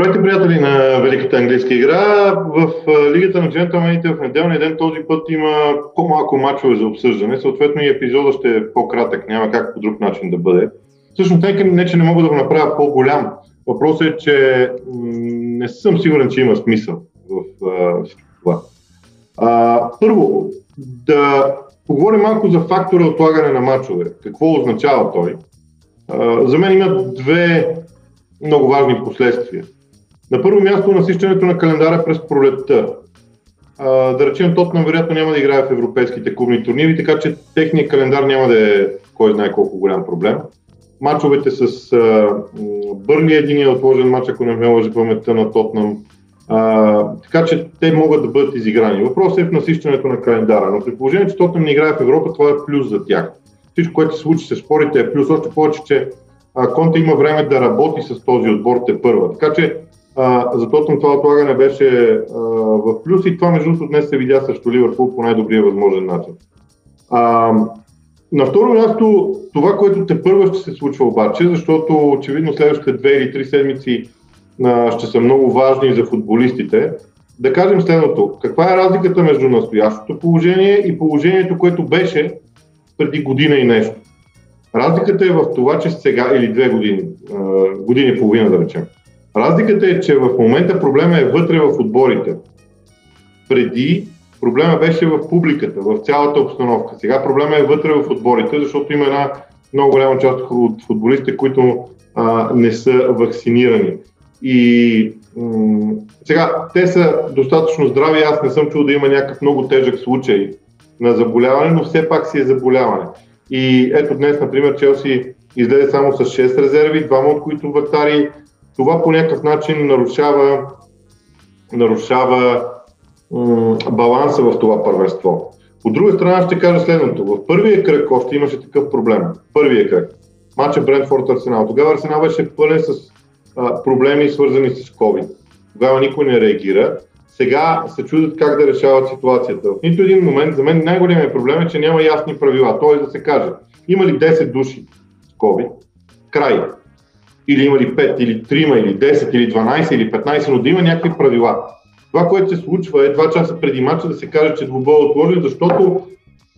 Здравейте, приятели на Великата английска игра. В Лигата на джентълмените в неделния ден този път има по-малко мачове за обсъждане. Съответно и епизода ще е по-кратък, няма как по друг начин да бъде. Всъщност, нека не, че не мога да го направя по-голям. Въпросът е, че не съм сигурен, че има смисъл в всичко това. А, първо, да поговорим малко за фактора отлагане на мачове. Какво означава той? А, за мен има две много важни последствия. На първо място насищането на календара през пролетта. А, да речем, Тотнам вероятно няма да играе в европейските клубни турнири, така че техният календар няма да е кой знае колко голям проблем. Мачовете с а, Бърли е отложен матч, ако не ме лъжи паметта на Тотнам. А, така че те могат да бъдат изиграни. Въпросът е в насищането на календара, но при положение, че Тотнам не играе в Европа, това е плюс за тях. Всичко, което се случи с спорите е плюс, още повече, че Конте има време да работи с този отбор те първа. Така че а, за това отлагане беше а, в плюс и това между другото днес се видя също Ливърпул по най-добрия възможен начин. А, на второ място, това, което те първа ще се случва обаче, защото очевидно следващите две или три седмици а, ще са много важни за футболистите, да кажем следното. Каква е разликата между настоящото положение и положението, което беше преди година и нещо? Разликата е в това, че сега или две години, години и половина да речем, Разликата е, че в момента проблема е вътре в отборите. Преди проблема беше в публиката, в цялата обстановка. Сега проблема е вътре в отборите, защото има една много голяма част от футболистите, които а, не са вакцинирани. И м- сега те са достатъчно здрави, аз не съм чул да има някакъв много тежък случай на заболяване, но все пак си е заболяване. И ето днес, например, Челси излезе само с 6 резерви, двама от които вратари, това по някакъв начин нарушава, нарушава м- баланса в това първенство. От друга страна ще кажа следното. В първия кръг още имаше такъв проблем. Първия кръг. Матча Брентфорд Арсенал. Тогава Арсенал беше пълен с а, проблеми, свързани с COVID. Тогава никой не реагира. Сега се чудят как да решават ситуацията. В нито един момент, за мен най-големият проблем е, че няма ясни правила. Т.е. да се каже, има ли 10 души с COVID, край или има ли 5, или 3, или 10, или 12, или 15, но да има някакви правила. Това, което се случва е 2 часа преди матча да се каже, че двубой е отложен, защото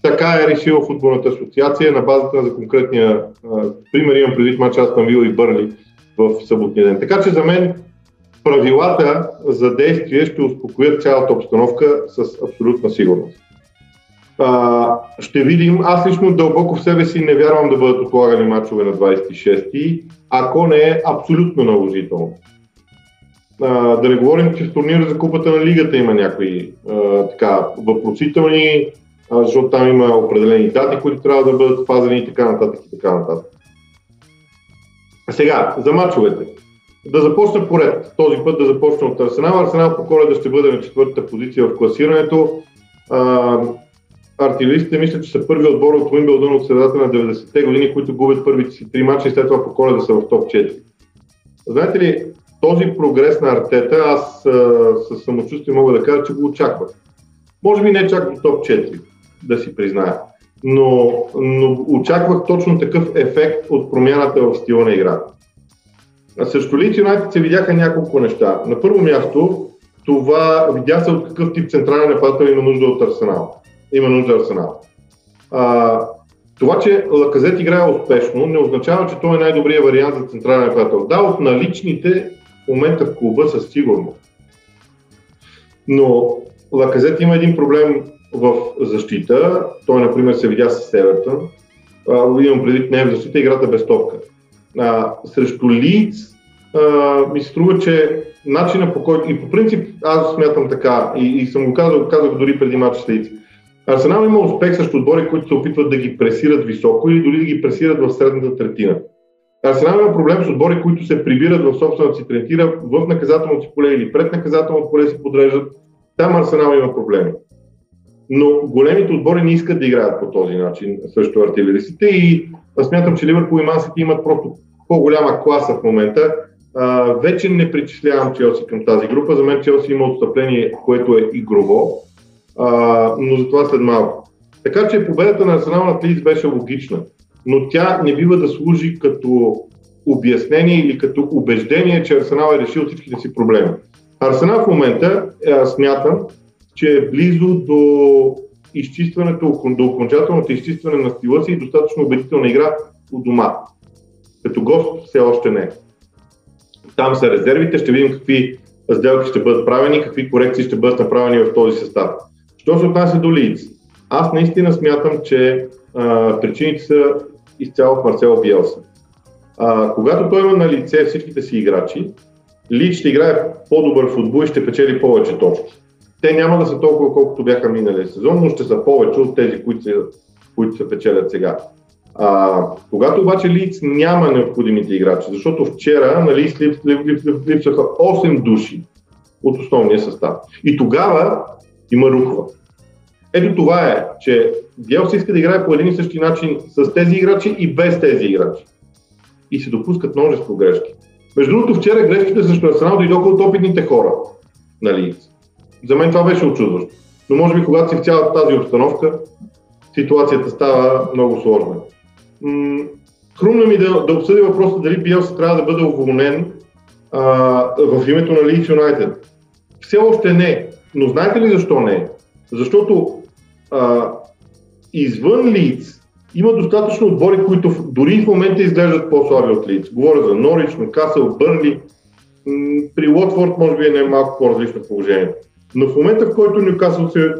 така е решила футболната асоциация на базата на конкретния а, пример. Имам предвид матча Астан Вил и Бърли в съботния ден. Така че за мен правилата за действие ще успокоят цялата обстановка с абсолютна сигурност. А, ще видим. Аз лично дълбоко в себе си не вярвам да бъдат отлагани мачове на 26-ти, ако не е абсолютно наложително. А, да не говорим, че в турнира за купата на лигата има някои а, така, въпросителни, а, защото там има определени дати, които трябва да бъдат спазени и така нататък и така нататък. Сега, за мачовете. Да започне поред. Този път да започне от Арсенал. Арсенал по коледа ще бъде на четвъртата позиция в класирането. А, артилеристите мислят, че са първи отбор от Уимбълдън от средата на 90-те години, които губят първите си три мача и след това по коледа са в топ 4. Знаете ли, този прогрес на Артета, аз със самочувствие мога да кажа, че го очаквах. Може би не чак до топ 4, да си призная. Но, но очаквах точно такъв ефект от промяната в стила на играта. А също ли, че се видяха няколко неща. На първо място, това видя се от какъв тип централен нападател има нужда от Арсенал има нужда Арсенал. А, това, че Лаказет играе успешно, не означава, че той е най-добрият вариант за централен нападател. Да, от наличните в момента в клуба със сигурност. Но Лаказет има един проблем в защита. Той, например, се видя с Евертън. Имам предвид не е в защита, играта без топка. А, срещу Лиц ми се струва, че начина по който, и по принцип аз смятам така, и, и съм го казал, казах дори преди матча с Лиц, Арсенал има успех срещу отбори, които се опитват да ги пресират високо или дори да ги пресират в средната третина. Арсенал има проблем с отбори, които се прибират в собствената си третина, в наказателното си поле или пред наказателното поле се подреждат. Там Арсенал има проблеми. Но големите отбори не искат да играят по този начин срещу артилеристите и аз смятам, че Ливърпул и Мансити имат просто по-голяма класа в момента. А, вече не причислявам Челси към тази група. За мен Челси има отстъпление, което е игрово а, но за това след малко. Така че победата на Арсенал над Лидс беше логична, но тя не бива да служи като обяснение или като убеждение, че Арсенал е решил всичките си проблеми. Арсенал в момента, аз смятам, че е близо до изчистването, до окончателното изчистване на стила си и достатъчно убедителна игра у дома. Като гост все още не. Там са резервите, ще видим какви сделки ще бъдат правени, какви корекции ще бъдат направени в този състав. Що се отнася до Лиц? Аз наистина смятам, че а, причините са изцяло в Марсело Биелса. А, когато той има на лице всичките си играчи, Лид ще играе по-добър футбол и ще печели повече точки. Те няма да са толкова, колкото бяха миналия сезон, но ще са повече от тези, които се, които се печелят сега. А, когато обаче Лиц няма необходимите играчи, защото вчера на Лиц лип, лип, лип, лип, липсваха 8 души от основния състав. И тогава има рухва. Ето това е, че Биелс иска да играе по един и същи начин с тези играчи и без тези играчи. И се допускат множество грешки. Между другото, вчера грешките срещу Арсенал дойдоха от опитните хора нали? За мен това беше очудващо. Но може би, когато си в цялата тази обстановка, ситуацията става много сложна. М- хрумна ми да, да обсъди въпроса дали Биелс трябва да бъде уволнен а, в името на Лийдс Юнайтед. Все още не. Но знаете ли защо не? Защото а, извън Лиц има достатъчно отбори, които дори в момента изглеждат по-слаби от Лиц. Говоря за Норич, Нокасъл, Бърли. При Лотфорд може би е не малко по-различно положение. Но в момента, в който Нюкасъл се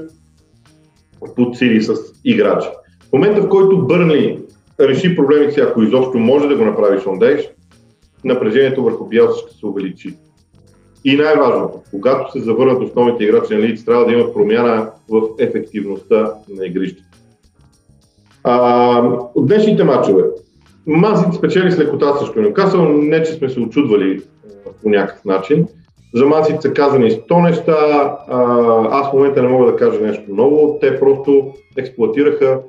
подсили с играчи, в момента, в който Бърли реши проблемите си, ако изобщо може да го направи Шондейш, напрежението върху Биелса ще се увеличи. И най-важното, когато се завърнат основните играчи на Лиц, трябва да има промяна в ефективността на игрището. от днешните матчове. Мазит спечели с лекота срещу Нюкасъл, не че сме се очудвали по някакъв начин. За Мазит са казани 100 неща, аз в момента не мога да кажа нещо ново, те просто експлуатираха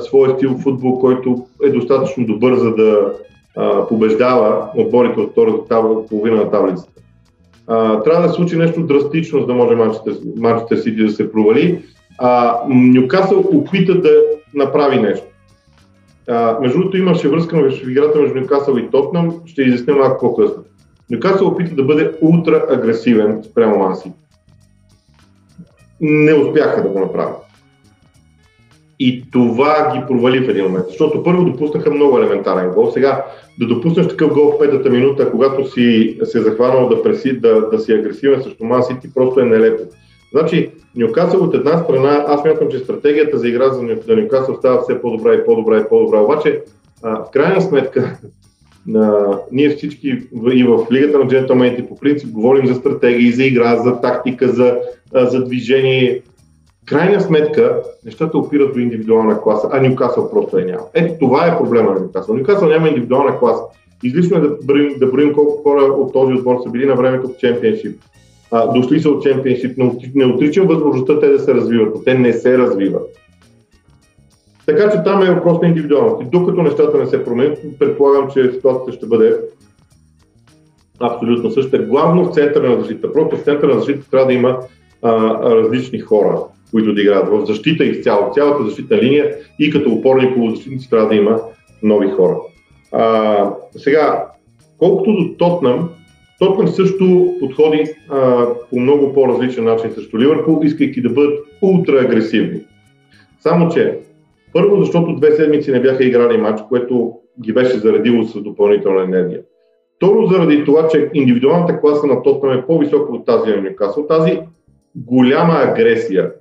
своя стил футбол, който е достатъчно добър, за да побеждава отборите от втората половина на таблицата а, трябва да се случи нещо драстично, за да може Манчестър Сити да се провали. А, Нюкасъл опита да направи нещо. А, между другото имаше връзка в играта между Нюкасъл и Тотнам, ще изясня малко по-късно. Нюкасъл опита да бъде ултра агресивен спрямо Манси. Не успяха да го направят. И това ги провали в един момент. Защото първо допуснаха много елементарен гол. Сега да допуснеш такъв гол в петата минута, когато си се захванал да, преси, да, да си агресивен срещу Ман Сити, просто е нелепо. Значи, Нюкасъл от една страна, аз мятам, че стратегията за игра за Нюкасъл става все по-добра и по-добра и по-добра. Обаче, а, в крайна сметка, а, ние всички и в Лигата на джентълмените по принцип говорим за стратегии, за игра, за тактика, за, за движение крайна сметка нещата опират до индивидуална класа, а Нюкасъл просто е няма. Ето това е проблема на Нюкасъл. Нюкасъл няма индивидуална класа. Излишно е да броим, да броим колко хора от този отбор са били на времето в чемпионшип. А, дошли са от чемпионшип, но не отричам възможността те да се развиват, но те не се развиват. Така че там е въпрос на индивидуалност. И докато нещата не се променят, предполагам, че ситуацията ще бъде абсолютно същата. Главно в центъра на защита. Просто в центъра на защита трябва да има а, различни хора които да играят в защита изцяло, цялата защитна линия и като опорни полузащитници трябва да има нови хора. А, сега, колкото до Тотнам, Тотнам също подходи а, по много по-различен начин срещу Ливърпул, искайки да бъдат ултра агресивни. Само, че първо, защото две седмици не бяха играли матч, което ги беше заредило с допълнителна енергия. Второ, заради това, че индивидуалната класа на Тотнам е по-висока от тази на Нюкасъл, тази голяма агресия,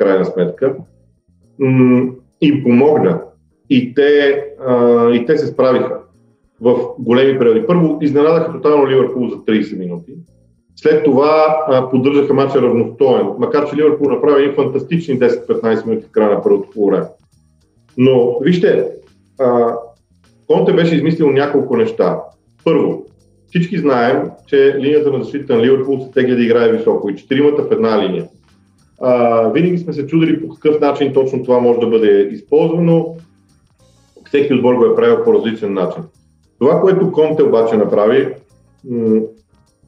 крайна сметка, им помогна и те, и те се справиха в големи периоди. Първо изненадаха тотално Ливърпул за 30 минути. След това поддържаха матча равностоен, макар че Ливърпул направи един фантастични 10-15 минути в края на първото полувреме. Но вижте, а, Конте беше измислил няколко неща. Първо, всички знаем, че линията на защита на Ливърпул се тегля да играе високо и четиримата в една линия. А, винаги сме се чудили по какъв начин точно това може да бъде използвано. Всеки отбор го е правил по различен начин. Това, което Конте обаче направи,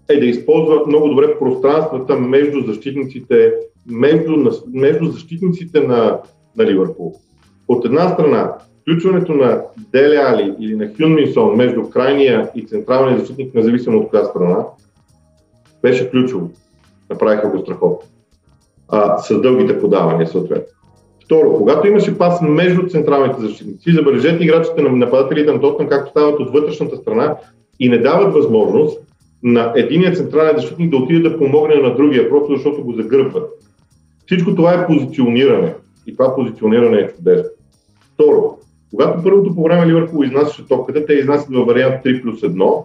е да използва много добре пространствата между защитниците, между, между защитниците на, на Ливърпул. От една страна, включването на Деле Али или на Хюн Минсон между крайния и централния защитник, независимо от коя страна, беше ключово. Направиха го страхотно. А, с дългите подавания, съответно. Второ, когато имаше пас между централните защитници, забележете играчите на нападателите на Тотнам както стават от вътрешната страна и не дават възможност на единия централен защитник да отиде да помогне на другия, просто защото го загърбват. Всичко това е позициониране. И това позициониране е чудесно. Второ, когато първото по време Ливърпул изнасяше топката, те изнасят във вариант 3 плюс 1.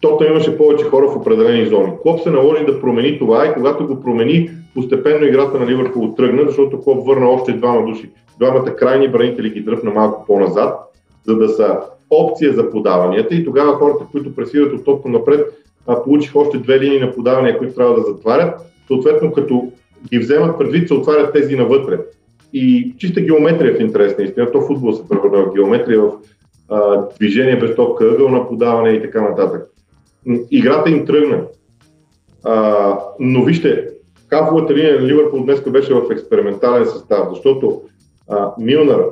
Тота имаше повече хора в определени зони. Клоп се наложи да промени това и когато го промени, постепенно играта на Ливърпул тръгна, защото Клоп върна още двама души. Двамата крайни бранители ги дръпна малко по-назад, за да са опция за подаванията и тогава хората, които пресират от топка напред, получиха още две линии на подавания, които трябва да затварят. Съответно, като ги вземат предвид, се отварят тези навътре. И чиста геометрия в интерес на истина, то футбол се превърна в геометрия, в а, движение без топка, ъгъл на подаване и така нататък. Играта им тръгна. А, но вижте, кафовата линия на Ливърпул днес беше в експериментален състав, защото а, Милнар,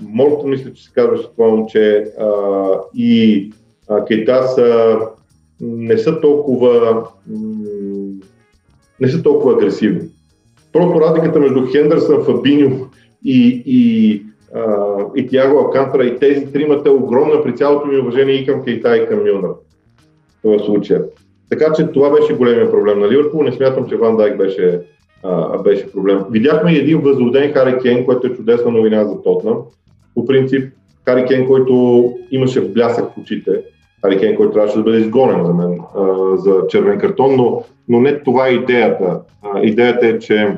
Мортон, мисля, че се казваше това момче, а, и а, Кейта са, не са толкова не са толкова агресивни. Просто разликата между Хендърсън, Фабиньо и, и, а, и Тиаго Алкантара и тези тримата е огромна при цялото ми уважение и към Кейта и към Милнар в случая. Така че това беше големия проблем на Ливърпул. Не смятам, че Ван Дайк беше, а, беше проблем. Видяхме и един възроден Хари Кен, което е чудесна новина за Тотнам. По принцип, Хари Кен, който имаше блясък в очите, Хари Кен, който трябваше да бъде изгонен за мен а, за червен картон, но, но не това е идеята. А, идеята е, че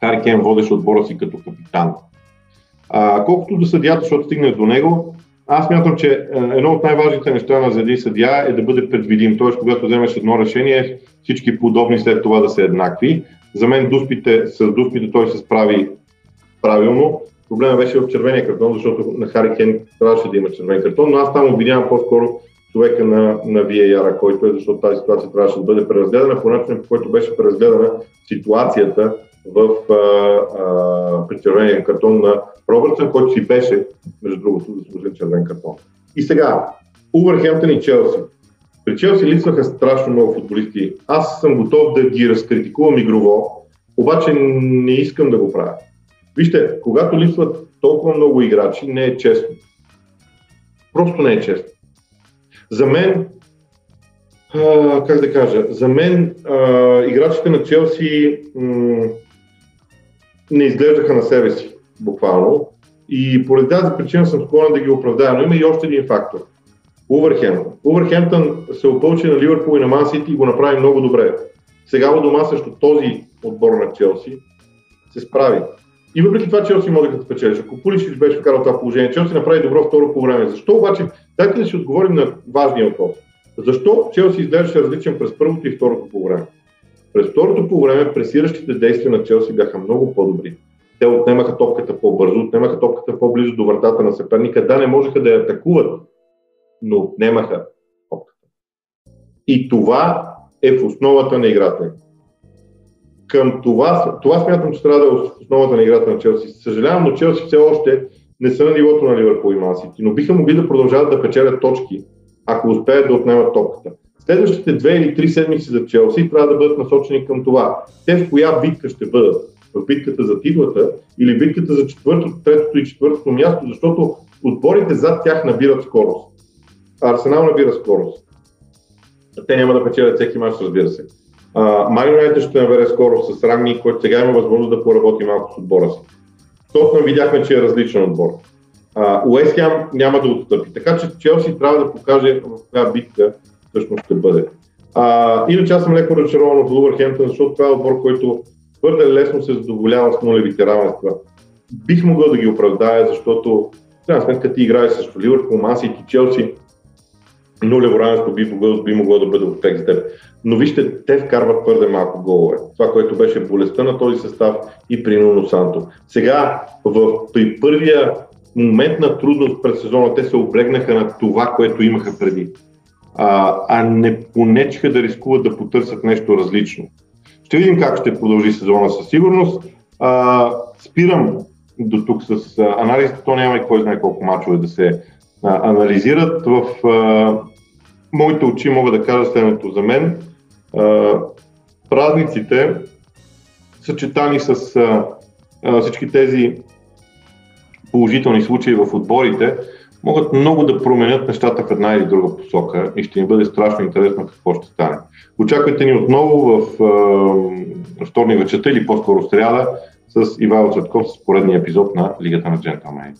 Хари Кен водеше отбора си като капитан. А, колкото до съдията, защото стигне до него, аз мятам, че едно от най-важните неща на един съдия е да бъде предвидим. Т.е. когато вземеш едно решение, всички подобни след това да са еднакви. За мен дуспите, с дуспите той се справи правилно. Проблема беше в червения картон, защото на Хари Кен трябваше да има червен картон, но аз там обвинявам по-скоро човека на, на VAR, който е, защото тази ситуация трябваше да бъде преразгледана по начин, по който беше преразгледана ситуацията в а, а, при червения картон на Робъртсън, който си беше, между другото, заслужен червен картон. И сега, Увърхемптън и Челси. При Челси липсваха страшно много футболисти. Аз съм готов да ги разкритикувам игрово, обаче не искам да го правя. Вижте, когато липсват толкова много играчи, не е честно. Просто не е честно. За мен, а, как да кажа, за мен а, играчите на Челси м- не изглеждаха на себе си, буквално. И поради тази причина съм склонен да ги оправдая. Но има и още един фактор. Увърхемптън. Увърхемптън се опълчи на Ливърпул и на Ман Сити и го направи много добре. Сега у дома срещу този отбор на Челси се справи. И въпреки това Челси може да спечелиш. Ако Пуличич беше вкарал това положение, Челси направи добро второ по време. Защо обаче? Дайте да си отговорим на важния въпрос. Защо Челси изглеждаше различен през първото и второто по време? През второто по време пресиращите действия на Челси бяха много по-добри. Те отнемаха топката по-бързо, отнемаха топката по-близо до вратата на съперника. Да, не можеха да я атакуват, но отнемаха топката. И това е в основата на играта Към това, това смятам, че трябва да е в основата на играта на Челси. Съжалявам, но Челси все още не са на нивото на Ливърпул и Мансити, но биха могли да продължават да печелят точки, ако успеят да отнемат топката. Следващите две или три седмици за Челси трябва да бъдат насочени към това. Те в коя битка ще бъдат? В битката за титлата или битката за четвъртото, третото и четвъртото място, защото отборите зад тях набират скорост. Арсенал набира скорост. Те няма да печелят всеки мач, разбира се. Марио ще набере скорост с Рагни, който сега има възможност да поработи малко с отбора си. Тотнам видяхме, че е различен отбор. Уест Хем няма да отстъпи. Така че Челси трябва да покаже в коя битка всъщност ще бъде. А, иначе аз съм леко разочарован от Лувърхемптън, защото това е отбор, който твърде лесно се задоволява с нулевите равенства. Бих могъл да ги оправдая, защото в крайна сметка ти играеш срещу Ливърпул, Маси и Челси, нулево равенство би могло, би могло да бъде успех за теб. Но вижте, те вкарват твърде малко голове. Това, което беше болестта на този състав и при Нуно Санто. Сега, в, при първия момент на трудност пред сезона, те се облегнаха на това, което имаха преди а, не понечиха да рискуват да потърсят нещо различно. Ще видим как ще продължи сезона със сигурност. А, спирам до тук с анализите, то няма и кой знае колко мачове да се а, анализират. В а, моите очи мога да кажа следното за мен. А, празниците, съчетани с а, а, всички тези положителни случаи в отборите, могат много да променят нещата в една или друга посока и ще ни бъде страшно интересно какво ще стане. Очаквайте ни отново в е, вторник вечерта или по-скоро сряда с Ивайло Цветков с поредния епизод на Лигата на джентълмени.